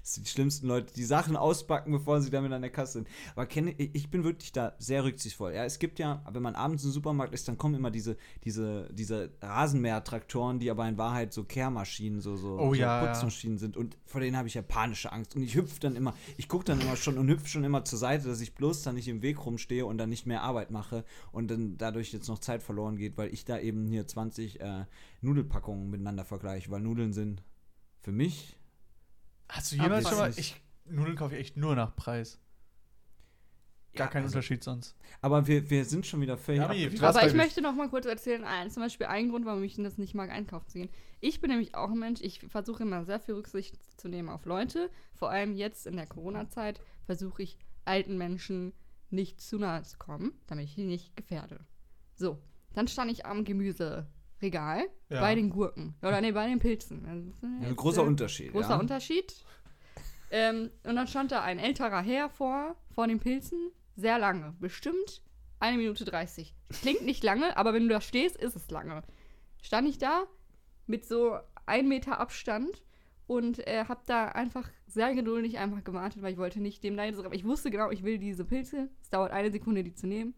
Das sind die schlimmsten Leute, die Sachen auspacken, bevor sie damit an der Kasse sind. Aber kenne, ich bin wirklich da sehr rücksichtsvoll. Ja, es gibt ja, wenn man abends im Supermarkt ist, dann kommen immer diese, diese, diese Rasenmäher-Traktoren, die aber in Wahrheit so Kehrmaschinen, so, so, Oh so ja, ja. Putzmaschinen sind. Und vor denen habe ich ja panische Angst. Und ich hüpfe dann immer, ich gucke dann immer schon und hüpfe schon immer zur Seite, dass ich bloß da nicht im Weg rumstehe und dann nicht mehr Arbeit mache und dann dadurch jetzt noch Zeit verloren geht, weil ich da eben hier 20 äh, Nudelpackungen miteinander vergleiche, weil Nudeln sind für mich Hast du jemals schon mal. Ich, Nudeln kaufe ich echt nur nach Preis. Gar Ja, kein also- Unterschied sonst. Aber wir, wir sind schon wieder völlig Ja, Aber ich möchte noch mal kurz erzählen, ein, zum Beispiel ein Grund, warum ich das nicht mag, einkaufen zu gehen. Ich bin nämlich auch ein Mensch, ich versuche immer sehr viel Rücksicht zu nehmen auf Leute. Vor allem jetzt in der Corona-Zeit versuche ich alten Menschen nicht zu nahe zu kommen, damit ich die nicht gefährde. So, dann stand ich am Gemüseregal Ja. bei den Gurken. Oder nee, bei den Pilzen. Ja, ein jetzt, großer äh, Unterschied. Großer ja. Unterschied. Ähm, und dann stand da ein älterer Herr vor, vor den Pilzen, sehr lange, bestimmt eine Minute 30. Klingt nicht lange, aber wenn du da stehst, ist es lange. Stand ich da mit so ein Meter Abstand und äh, hab da einfach sehr geduldig einfach gewartet, weil ich wollte nicht dem Leid, aber ich wusste genau, ich will diese Pilze. Es dauert eine Sekunde, die zu nehmen.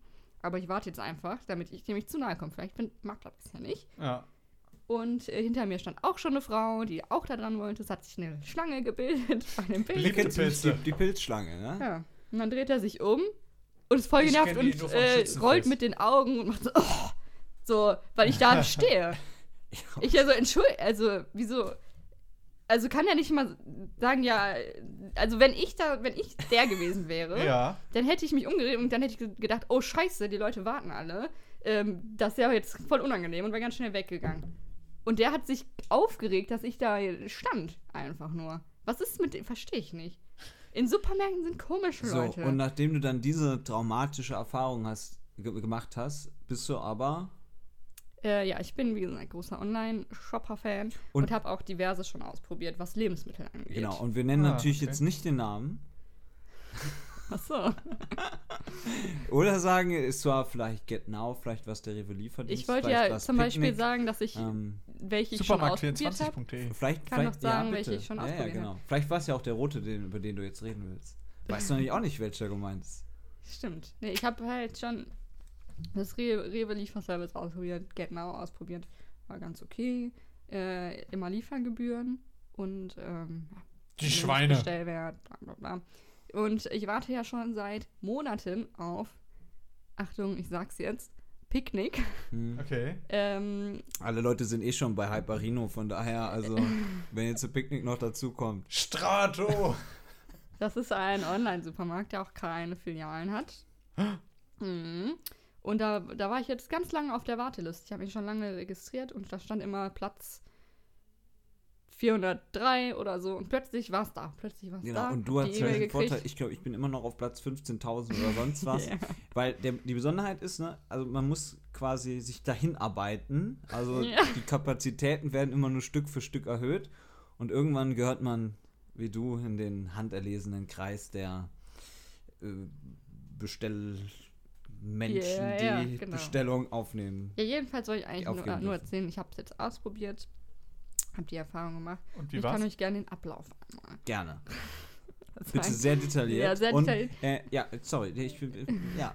Aber ich warte jetzt einfach, damit ich dem nicht zu nahe komme. Vielleicht bin, mag das ja nicht. Ja. Und äh, hinter mir stand auch schon eine Frau, die auch da dran wollte. Es hat sich eine Schlange gebildet bei dem du nicht Pilze. die, die Pilzschlange, ne? Ja. Und dann dreht er sich um und ist voll Ich genervt die und äh, rollt mit den Augen und macht so, oh, so, weil ich da stehe. Ich ja so, entschuldige, also, wieso? Also kann ja nicht mal sagen, ja, also wenn ich da, wenn ich der gewesen wäre, Ja. dann hätte ich mich umgedreht und dann hätte ich ge- gedacht, oh scheiße, die Leute warten alle. Ähm, das wäre jetzt voll unangenehm und wäre ganz schnell weggegangen. Und der hat sich aufgeregt, dass ich da stand, einfach nur. Was ist mit dem? Verstehe ich nicht. In Supermärkten sind komische So, Leute. und nachdem du dann diese traumatische Erfahrung hast, ge gemacht hast, bist du aber Äh, ja, ich bin, wie gesagt, ein großer Online-Shopper-Fan und, Und- habe auch diverse schon ausprobiert, was Lebensmittel angeht. Genau, und wir nennen Ah, natürlich okay. jetzt nicht den Namen. Achso. Oder sagen, es war vielleicht Get Now, vielleicht was der Rewe Lieferdienst. Ich wollte vielleicht ja zum Beispiel Picknick, sagen, dass ich, Ähm, welche ich schon ausprobiert habe. Supermarkt24.de. vielleicht, Kann vielleicht, sagen, ja, welche ich schon ja, ja, ausprobiert genau. Vielleicht war es ja auch der rote, den, über den du jetzt reden willst. Weißt du nämlich auch nicht, welcher gemeint ist. Stimmt. Nee, ich habe halt schon das Re Rewe Lieferservice ausprobiert, Get Now ausprobiert. War ganz okay. Äh, immer Liefergebühren und ähm, Die Schweine. Bestellwert, bla bla bla. Und ich warte ja schon seit Monaten auf, Achtung, ich sag's jetzt, Picknick. Hm. Okay. Ähm, Alle Leute sind eh schon bei Hyperino, von daher, also, wenn jetzt ein Picknick noch dazu kommt. Strato! Das ist ein Online-Supermarkt, der auch keine Filialen hat. Mhm. Und da, da war ich jetzt ganz lange auf der Warteliste. Ich habe mich schon lange registriert und da stand immer Platz 403 oder so. Und plötzlich war es da. Plötzlich war es Genau, da. und du hast E-Mail den Vorteil, ich glaube, ich bin immer noch auf Platz 15.000 oder sonst was. Ja. Weil der, die Besonderheit ist, ne, also man muss quasi sich dahin arbeiten. Also Ja. die Kapazitäten werden immer nur Stück für Stück erhöht. Und irgendwann gehört man, wie du, in den handerlesenen Kreis der äh, Bestellmenschen, Ja, ja, die genau. Bestellung aufnehmen. Ja, jedenfalls soll ich eigentlich nur, nur erzählen, ich habe es jetzt ausprobiert, habe die Erfahrung gemacht. Und wie ich war's? kann euch gerne den Ablauf einmal Gerne. Bitte sehr detailliert. Ja, sehr Und, detailliert. äh, ja, sorry, ich ja.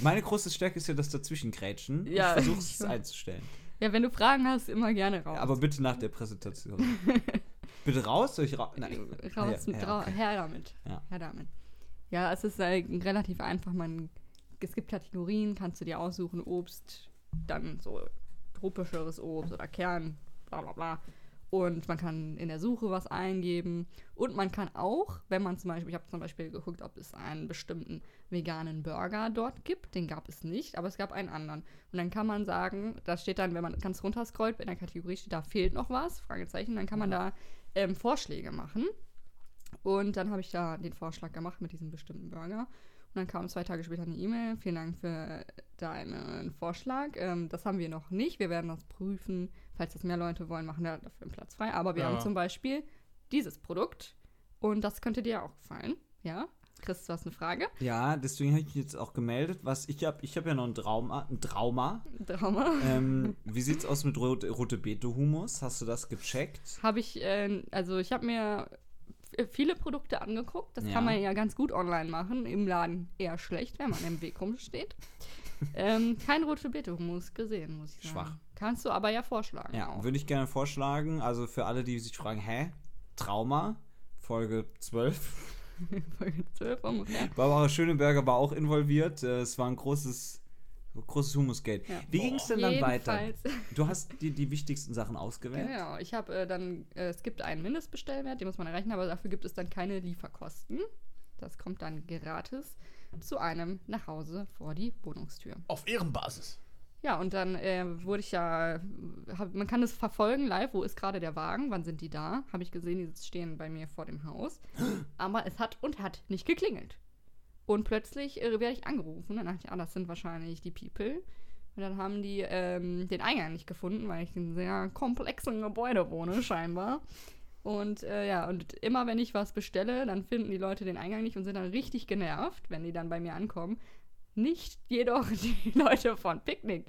Meine große Stärke ist ja das Dazwischengrätschen. Ja, ich versuche es einzustellen. Ja, wenn du Fragen hast, immer gerne raus. Aber bitte nach der Präsentation. bitte raus, soll ich raus? Nein. raus ja, ra okay. her damit. Ja. Her damit. Ja, es ist äh, relativ einfach. Man, es gibt Kategorien, kannst du dir aussuchen, Obst, dann so tropischeres Obst oder Kern, bla bla bla. Und man kann in der Suche was eingeben. Und man kann auch, wenn man zum Beispiel, ich habe zum Beispiel geguckt, ob es einen bestimmten veganen Burger dort gibt. Den gab es nicht, aber es gab einen anderen. Und dann kann man sagen, da steht dann, wenn man ganz runter scrollt, in der Kategorie steht, da fehlt noch was, Fragezeichen, dann kann man da ähm, Vorschläge machen. Und dann habe ich da den Vorschlag gemacht mit diesem bestimmten Burger. Und dann kam zwei Tage später eine E-Mail. Vielen Dank für deinen Vorschlag. Ähm, das haben wir noch nicht. Wir werden das prüfen. Falls das mehr Leute wollen, machen wir dafür einen Platz frei. Aber wir Ja. haben zum Beispiel dieses Produkt. Und das könnte dir auch gefallen. Ja? Chris, du hast eine Frage? Ja, deswegen habe ich mich jetzt auch gemeldet. Was ich habe, ich habe ja noch ein Trauma. Ein Trauma. Trauma. ähm, wie sieht's aus mit rote, rote Beete Humus? Hast du das gecheckt? Habe ich, äh, also ich habe mir viele Produkte angeguckt. Das Ja. kann man ja ganz gut online machen. Im Laden eher schlecht, wenn man im Weg rumsteht. ähm, kein rote Beete-Hummus gesehen, muss ich sagen. Schwach. Kannst du aber ja vorschlagen. Ja, würde ich gerne vorschlagen. Also für alle, die sich fragen, hä? Trauma? Folge 12. Folge 12 ungefähr. Barbara Schöneberger war auch involviert. Äh, Es war ein großes, großes Humusgate. Ja. Wie ging es denn dann weiter? Du hast die, die wichtigsten Sachen ausgewählt. Genau, ich habe äh, dann, äh, es gibt einen Mindestbestellwert, den muss man erreichen, aber dafür gibt es dann keine Lieferkosten. Das kommt dann gratis zu einem nach Hause vor die Wohnungstür. Auf Ehrenbasis. Ja, und dann äh, wurde ich ja, hab, man kann es verfolgen live, wo ist gerade der Wagen, wann sind die da? Habe ich gesehen, die stehen bei mir vor dem Haus. Aber es hat und hat nicht geklingelt. Und plötzlich äh, werde ich angerufen. Dann dachte ich, ah, das sind wahrscheinlich die People. Und dann haben die ähm, den Eingang nicht gefunden, weil ich in einem sehr komplexen Gebäude wohne, scheinbar. Und äh, ja, und immer wenn ich was bestelle, dann finden die Leute den Eingang nicht und sind dann richtig genervt, wenn die dann bei mir ankommen. Nicht jedoch die Leute von Picknick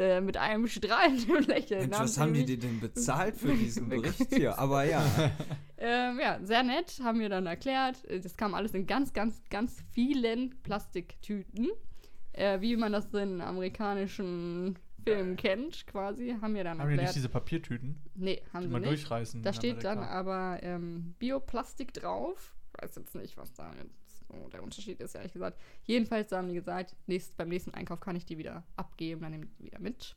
äh, mit einem strahlenden Lächeln. Mensch, was haben die dir denn bezahlt für diesen Bericht hier? Aber ja. ähm, ja, sehr nett, haben wir dann erklärt. Äh, Das kam alles in ganz, ganz, ganz vielen Plastiktüten. Äh, wie man das in amerikanischen Film kennt, quasi, haben wir dann Haben die nicht erklärt. diese Papiertüten, Nee, haben die sie man nicht. durchreißen? Da steht dann Amerika? aber ähm, Bioplastik drauf. Weiß jetzt nicht, was da jetzt so der Unterschied ist, ehrlich gesagt. Jedenfalls haben die gesagt, nächst, beim nächsten Einkauf kann ich die wieder abgeben, dann nehme ich die wieder mit.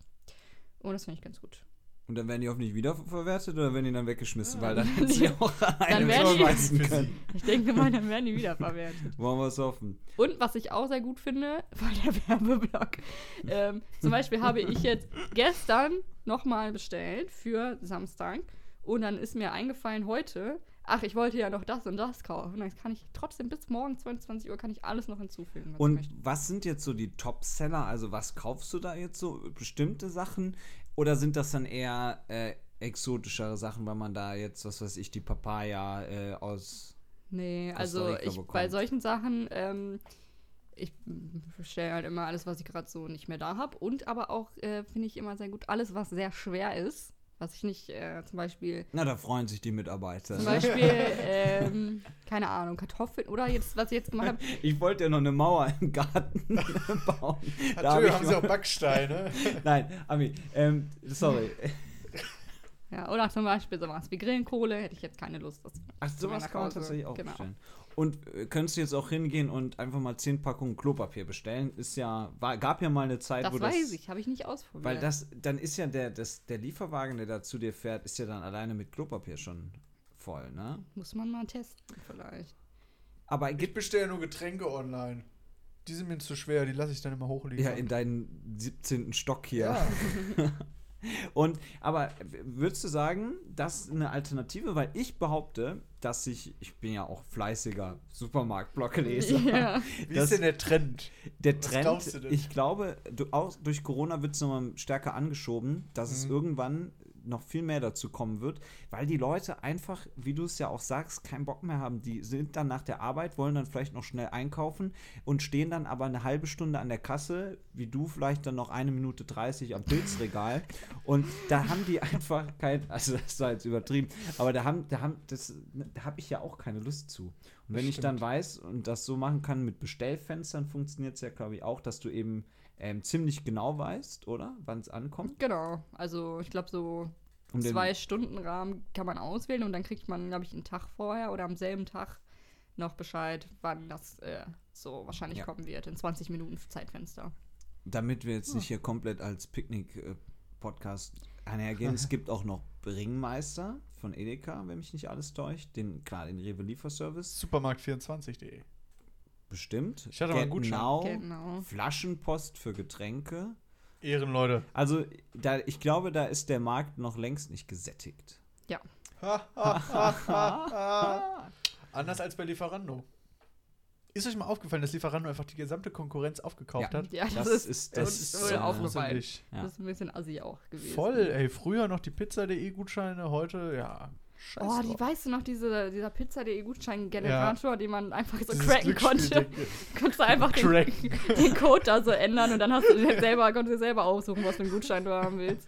Und das finde ich ganz gut. Und dann werden die hoffentlich wiederverwertet oder werden die dann weggeschmissen, weil dann hätten sie auch eine werden die- schmeißen können. Ich denke mal, dann werden die wiederverwertet. Wollen wir es hoffen. Und was ich auch sehr gut finde, war der Werbeblock. Ähm, zum Beispiel habe ich jetzt gestern nochmal bestellt für Samstag. Und dann ist mir eingefallen heute, ach, ich wollte ja noch das und das kaufen. Dann kann ich trotzdem bis morgen 22 Uhr kann ich alles noch hinzufügen. was Und was sind jetzt so die Top-Seller? Also was kaufst du da jetzt so? Bestimmte Sachen? Oder sind das dann eher äh, exotischere Sachen, weil man da jetzt, was weiß ich, die Papaya äh, aus... Nee, also ich, bei solchen Sachen, ähm, ich bestelle halt immer alles, was ich gerade so nicht mehr da habe. Und aber auch, äh, finde ich immer sehr gut, alles, was sehr schwer ist. Was ich nicht, äh, zum Beispiel Na, da freuen sich die Mitarbeiter. Zum ne? Beispiel, ähm, keine Ahnung, Kartoffeln oder jetzt, was ich jetzt gemacht habe. Ich wollte ja noch eine Mauer im Garten bauen. Da hab Natürlich ich haben sie auch Backsteine. Nein, Ami, ähm, sorry. Ja, oder zum Beispiel sowas wie Grillenkohle, hätte ich jetzt keine Lust. Das Ach, sowas kann man tatsächlich auch Genau. bestellen. Und äh, könntest du jetzt auch hingehen und einfach mal 10 Packungen Klopapier bestellen? Ist ja, war, gab ja mal eine Zeit, Das wo weiß das. ich, habe ich nicht ausprobiert. Weil das, dann ist ja der, das, der Lieferwagen, der da zu dir fährt, ist ja dann alleine mit Klopapier schon voll, ne? Muss man mal testen, vielleicht. Aber Ich bestelle nur Getränke online. Die sind mir zu schwer, die lasse ich dann immer hochliegen. ja in deinen 17. Stock hier. Ja. Und, aber würdest du sagen, das ist eine Alternative? Weil ich behaupte, dass ich, ich bin ja auch fleißiger Supermarktblockleser. Ja. Wie Das- ist denn der Trend? Der Was Trend, glaubst du denn? ich glaube, du, auch durch Corona wird es nochmal stärker angeschoben, dass es Mhm. irgendwann noch viel mehr dazu kommen wird, weil die Leute einfach, wie du es ja auch sagst, keinen Bock mehr haben. Die sind dann nach der Arbeit, wollen dann vielleicht noch schnell einkaufen und stehen dann aber eine halbe Stunde an der Kasse, wie du vielleicht dann noch eine Minute 30 am Pilzregal. und da haben die einfach kein, also das war jetzt übertrieben, aber da haben, da haben, das, da habe ich ja auch keine Lust zu. Und wenn ich dann weiß und das so machen kann mit Bestellfenstern, funktioniert es ja, glaube ich, auch, dass du eben ähm, ziemlich genau weißt, oder? Wann es ankommt. Genau, also ich glaube so Um zwei Stunden Rahmen kann man auswählen und dann kriegt man, glaube ich, einen Tag vorher oder am selben Tag noch Bescheid, wann das äh, so wahrscheinlich Ja. kommen wird. In 20 Minuten Zeitfenster. Damit wir jetzt nicht hier komplett als Picknick-Podcast einhergehen, es gibt auch noch Bringmeister von Edeka, wenn mich nicht alles täuscht. Den, klar, den Rewe Lieferservice. Supermarkt24.de. Bestimmt. Ich hatte mal einen Gutschein. Genau. Genau. Flaschenpost für Getränke. Ehrenleute. Also, da, ich glaube, da ist der Markt noch längst nicht gesättigt. Ja. Anders als bei Lieferando. Ist euch mal aufgefallen, dass Lieferando einfach die gesamte Konkurrenz aufgekauft Ja. hat? Ja, das, Das ist, das das ist so aufgefallen. Ja. Das ist ein bisschen assi auch gewesen. Voll, ey. Früher noch die Pizza.de Gutscheine, heute, ja. Scheiß Oh, die weißt du noch, diese, dieser Pizza.de Gutscheingenerator, den man einfach so Dieses cracken konnte. Konntest du einfach den, den Code da so ändern und dann hast du selber, konntest du dir selber aussuchen, was für einen Gutschein du haben willst.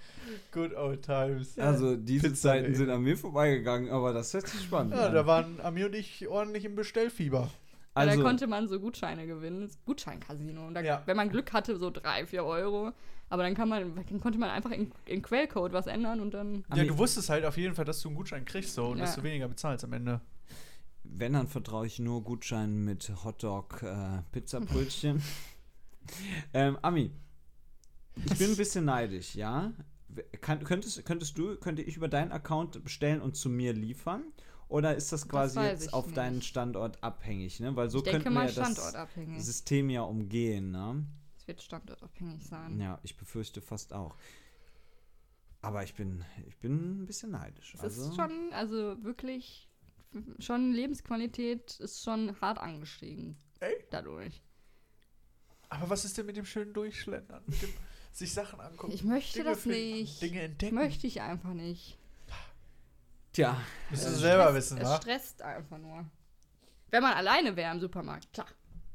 Good old times. Also, diese Pizza Zeiten Day. sind an mir vorbeigegangen, aber das hört sich spannend Ja, an. da waren Ami und ich ordentlich im Bestellfieber. Also, da konnte man so Gutscheine gewinnen. Das Gutscheincasino. Und da, Ja. wenn man Glück hatte, so drei, vier Euro. Aber dann, kann man, dann konnte man einfach in, in Quellcode was ändern und dann. Ja, du wusstest halt auf jeden Fall, dass du einen Gutschein kriegst so und Ja. dass du weniger bezahlst am Ende. wenn, dann vertraue ich nur Gutscheinen mit Hotdog, äh, Pizzabrötchen. ähm, Ami, ich bin ein bisschen neidisch, ja? Kann, könntest, könntest du, könnte ich über deinen Account bestellen und zu mir liefern? Oder ist das quasi weiß jetzt auf deinen nicht. Standort abhängig? Ne? Weil so ich könnten wir ja das. System ja umgehen. Ne? Es wird standortabhängig sein. Ja, ich befürchte fast auch. Aber ich bin, ich bin ein bisschen neidisch. Es also, ist schon, also wirklich, schon Lebensqualität ist schon hart angestiegen. Ey? Dadurch. Aber was ist denn mit dem schönen Durchschlendern? Mit dem sich Sachen angucken? Ich möchte Dinge das finden, nicht. Dinge entdecken. Möchte ich einfach nicht. Tja, Müssen Es Sie selber stresst- wissen, Es wa? stresst einfach nur. Wenn man alleine wäre im Supermarkt, klar.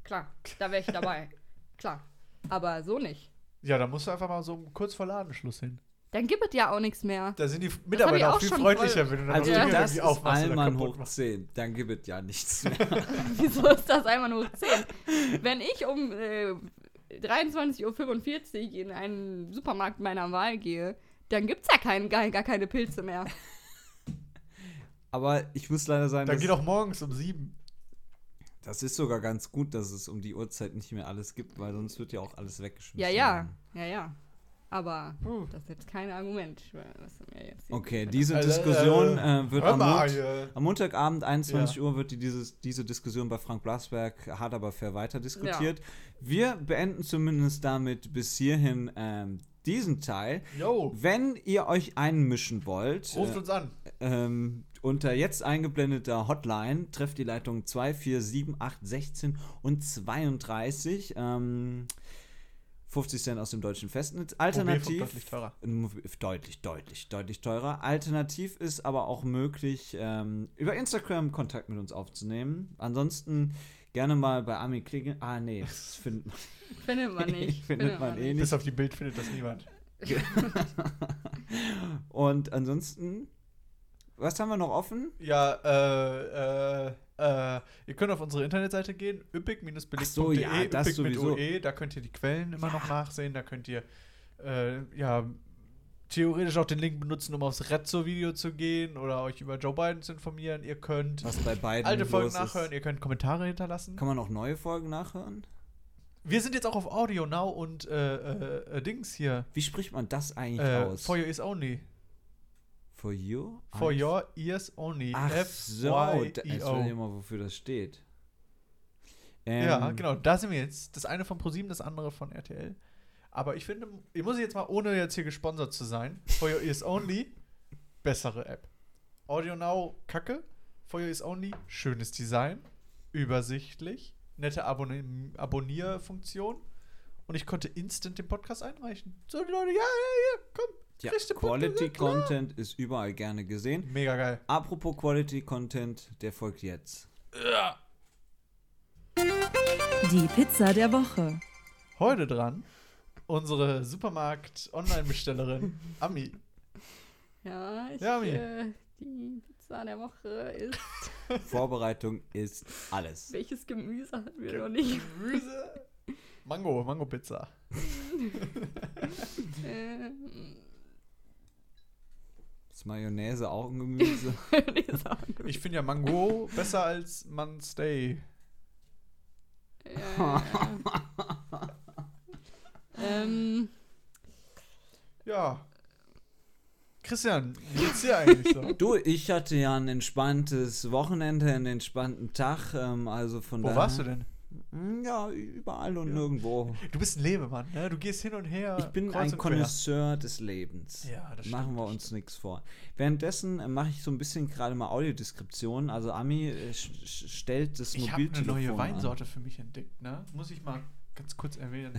Klar, da wäre ich dabei. klar. Aber so nicht. Ja, da musst du einfach mal so kurz vor Ladenschluss hin. Dann gibt es ja auch nichts mehr. Da sind die Mitarbeiter auch auch viel freundlicher, voll- wenn du dann also Dinge das irgendwie ist Allmann kaputt hoch machst. 10. Dann gibt es ja nichts mehr. Wieso ist das einmal nur 10? Wenn ich um äh, 23.45 Uhr in einen Supermarkt meiner Wahl gehe, dann gibt's ja kein, gar, gar keine Pilze mehr. Aber ich muss leider sagen, Dann dass- geh doch morgens um sieben. Das ist sogar ganz gut, dass es um die Uhrzeit nicht mehr alles gibt, weil sonst wird ja auch alles weggeschmissen. Ja, ja, ja, ja. Aber das ist jetzt kein Argument, was du mir jetzt hier Okay, diese Also, Diskussion äh, äh, wird am, Mont hier. am Montagabend 21 Ja. Uhr wird die, dieses, diese Diskussion bei Frank Blasberg hart aber fair weiter diskutiert. Wir beenden zumindest damit bis hierhin ähm, diesen Teil. Yo, Wenn ihr euch einmischen wollt, ruft äh, uns an. Ähm, unter jetzt eingeblendeter Hotline trefft die Leitung 2478816 und 32. Ähm, 50 Cent aus dem deutschen Festnetz. Alternativ. deutlich teurer. Mobil- Deutlich, deutlich, deutlich teurer. Alternativ ist aber auch möglich, ähm, über Instagram Kontakt mit uns aufzunehmen. Ansonsten gerne mal bei Ami klicken. Ah, nee, das findet man, Findet man nicht. findet man eh nicht. Bis auf die Bild findet das niemand. Und ansonsten, was haben wir noch offen? Ja, äh, äh, äh, ihr könnt auf unsere Internetseite gehen, üppig-billig.de, Ach so, ja, das üppig mit. OE, da könnt ihr die Quellen immer noch nachsehen, da könnt ihr, äh, ja, theoretisch auch den Link benutzen, um aufs Rezzo-Video zu gehen oder euch über Joe Biden zu informieren. Ihr könnt alte Folgen ist. nachhören, ihr könnt Kommentare hinterlassen. Kann man auch neue Folgen nachhören? Wir sind jetzt auch auf Audio Now und äh, äh, äh, Dings hier. Wie spricht man das eigentlich Äh, aus? for your ears only. For you? For Eyes? your ears only. Ach F so, Y E jetzt O. weiß ich immer, wofür das steht. Ähm, Ja, genau, da sind wir jetzt. Das eine von ProSieben, das andere von RTL. Aber ich finde, ich muss jetzt mal, ohne jetzt hier gesponsert zu sein, For Your Ears Only, bessere App. Audio Now, kacke. For Your Ears Only, schönes Design, übersichtlich, nette Abonnier Abonnierfunktion. Und ich konnte instant den Podcast einreichen. So, die Leute, ja, ja, ja, komm. Ja, Quality ja. Content ist überall gerne gesehen. Mega geil. Apropos Quality Content, der folgt jetzt. Die Pizza der Woche. Heute dran unsere Supermarkt-Online-Bestellerin Ami. Ja, ich, Ja, Ami. äh, die Pizza der Woche ist. Vorbereitung ist alles. Welches Gemüse hatten wir noch nicht? Gemüse. Mango, Mango-Pizza. Ähm, Ist Mayonnaise auch ein Gemüse? Ich finde ja Mango besser als Manstay. Ja. ähm, Ja. Christian, wie geht's dir eigentlich so? Du, ich hatte ja ein entspanntes Wochenende, einen entspannten Tag, ähm, also von Wo daher. warst du denn? Hm, Ja, überall und Ja. nirgendwo. Du bist ein Lebemann, ne? Du gehst hin und her. Ich bin ein. Connoisseur des Lebens. Ja, das Machen stimmt, wir das uns nichts vor. Währenddessen äh, mache ich so ein bisschen gerade mal Audiodeskription. Also Ami äh, stellt das Ich habe eine Mobiltelefon neue an. Weinsorte für mich entdeckt, ne? Muss ich mal ganz kurz erwähnen.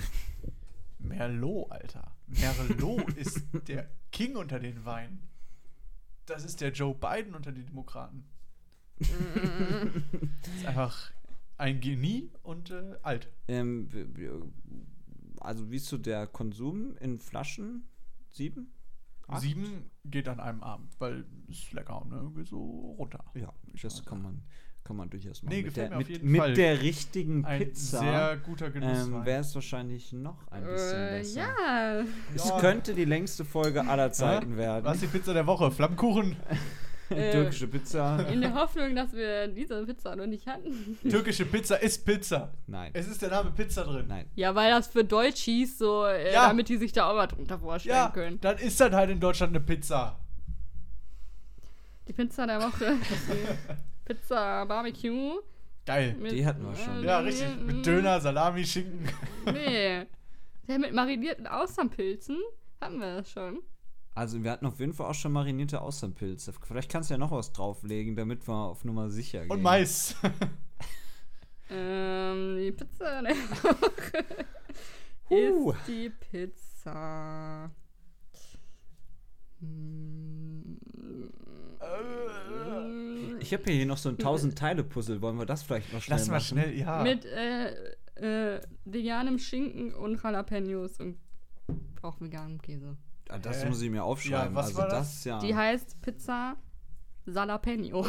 Merlot, Alter. Merlot ist der King unter den Weinen. Das ist der Joe Biden unter den Demokraten. ist einfach ein Genie und äh, alt. Ähm, also wie ist so der Konsum in Flaschen? Sieben? Acht? Sieben geht an einem Abend, weil ist lecker, ne? Geht so runter. Ja, das kann man, kann man durchaus machen. Nee, mit gefällt der, mir auf mit, jeden mit Fall. der richtigen Ein Pizza sehr guter Genuss. ähm, wäre es wahrscheinlich noch ein bisschen äh, besser. ja. Es Ja. könnte die längste Folge aller Zeiten werden. Was ist die Pizza der Woche? Flammkuchen. Äh, Türkische Pizza. In der Hoffnung, dass wir diese Pizza noch nicht hatten. Türkische Pizza ist Pizza. Nein. Es ist der Name Pizza drin. Nein. Ja, weil das für Deutsch hieß, so, äh, Ja. damit die sich da auch was drunter vorstellen Ja, können. dann ist das halt in Deutschland eine Pizza. Die Pizza der Woche. Pizza Barbecue. Geil. Mit, Die hatten wir schon. Ja, richtig. Mit Döner, Salami, Schinken. Nee. Der mit marinierten Austernpilzen. Hatten wir das schon. Also wir hatten auf jeden Fall auch schon marinierte Austernpilze. Vielleicht kannst du ja noch was drauflegen, damit wir auf Nummer sicher gehen. Und Mais. Ähm, die Pizza der Woche ist die Pizza. Hm. Ich habe hier noch so ein 1000-Teile-Puzzle. Wollen wir das vielleicht noch schnell Lass mal machen? schnell, ja. Mit äh, äh, veganem Schinken und Jalapenos und auch veganem Käse. Ah, das Hä? muss ich mir aufschreiben. Ja, was also war das, das? ja. Die heißt Pizza Jalapeno.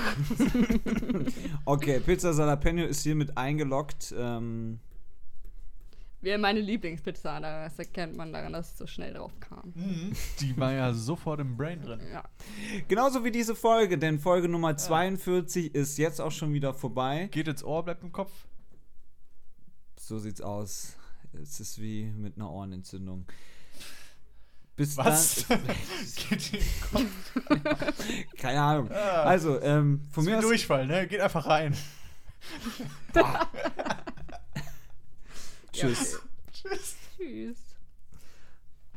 okay, Pizza Salapeno ist hiermit eingeloggt. Ähm, Wäre meine Lieblingspizza, das erkennt man daran, dass ich so schnell drauf kam. Mhm. Die war ja sofort im Brain drin. Ja. Genauso wie diese Folge, denn Folge Nummer 42 ist jetzt auch schon wieder vorbei. Geht ins Ohr, bleibt im Kopf. So sieht's aus. Es ist wie mit einer Ohrenentzündung. Bis Was? Dann, Geht Keine Ahnung. Ja. Also, ähm, von mir aus. Durchfall, ne? Geht einfach rein. Tschüss. Tschüss. Tschüss.